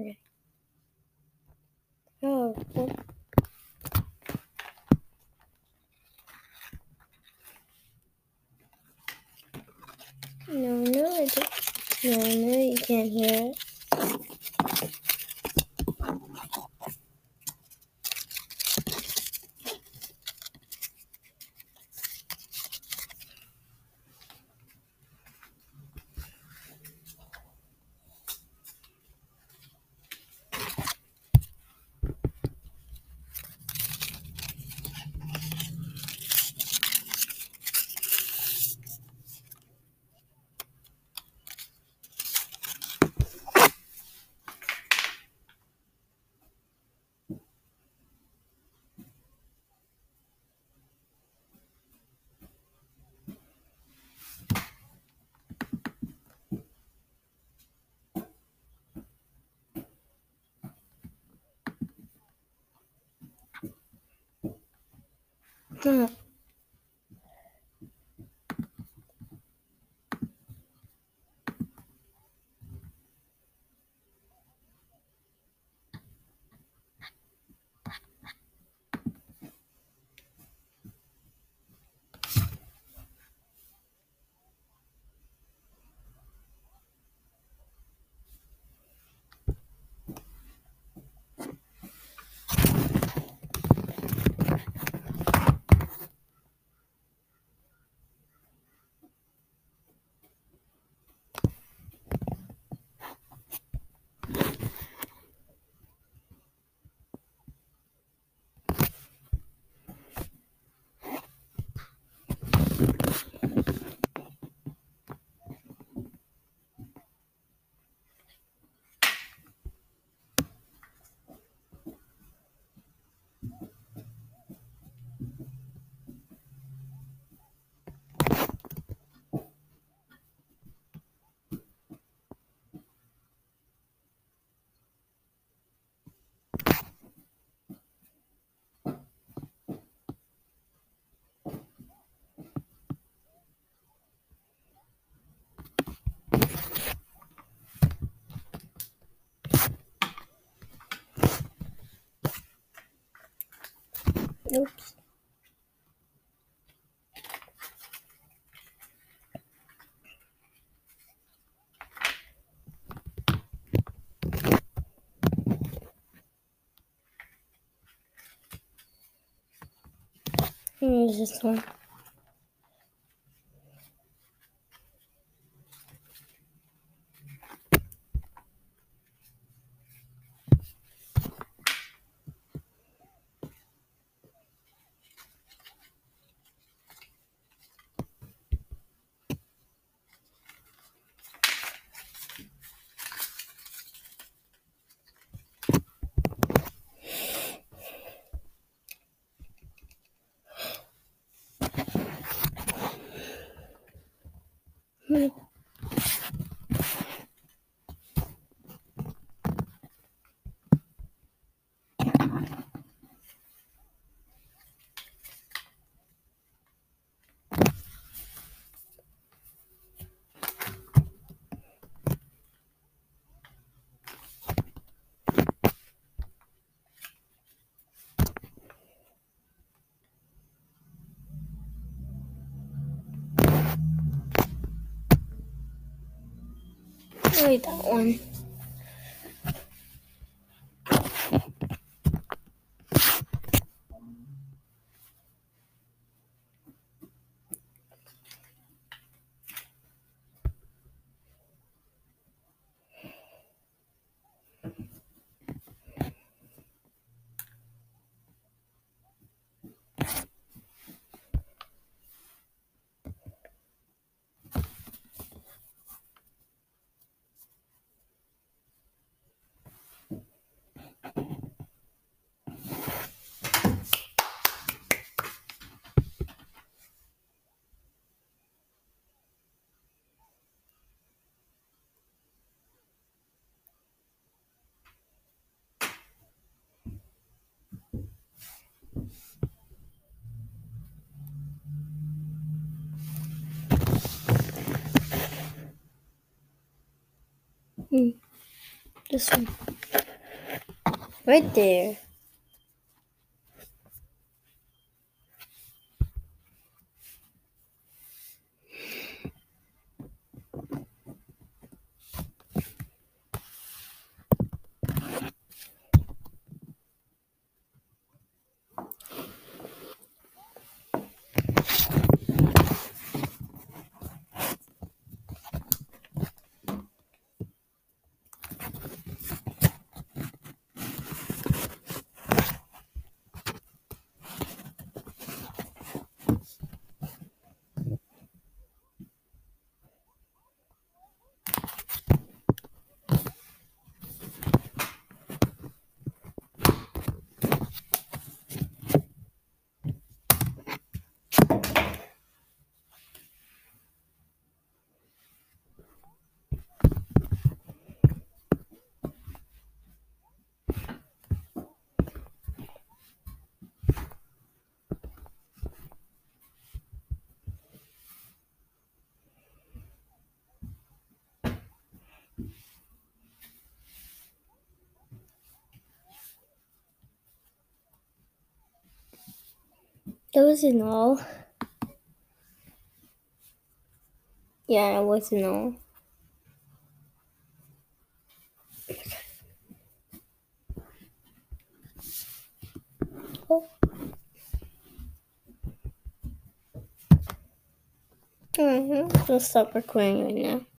Okay. Oh, cool. No, no, I don't. No, no, you can't hear it. Да. Oops. Use this one. Hmm. Like that one. Hmm. This one. Right there. That wasn't all. Yeah, it wasn't all. Oh. Mm-hmm. I'll stop recording right now.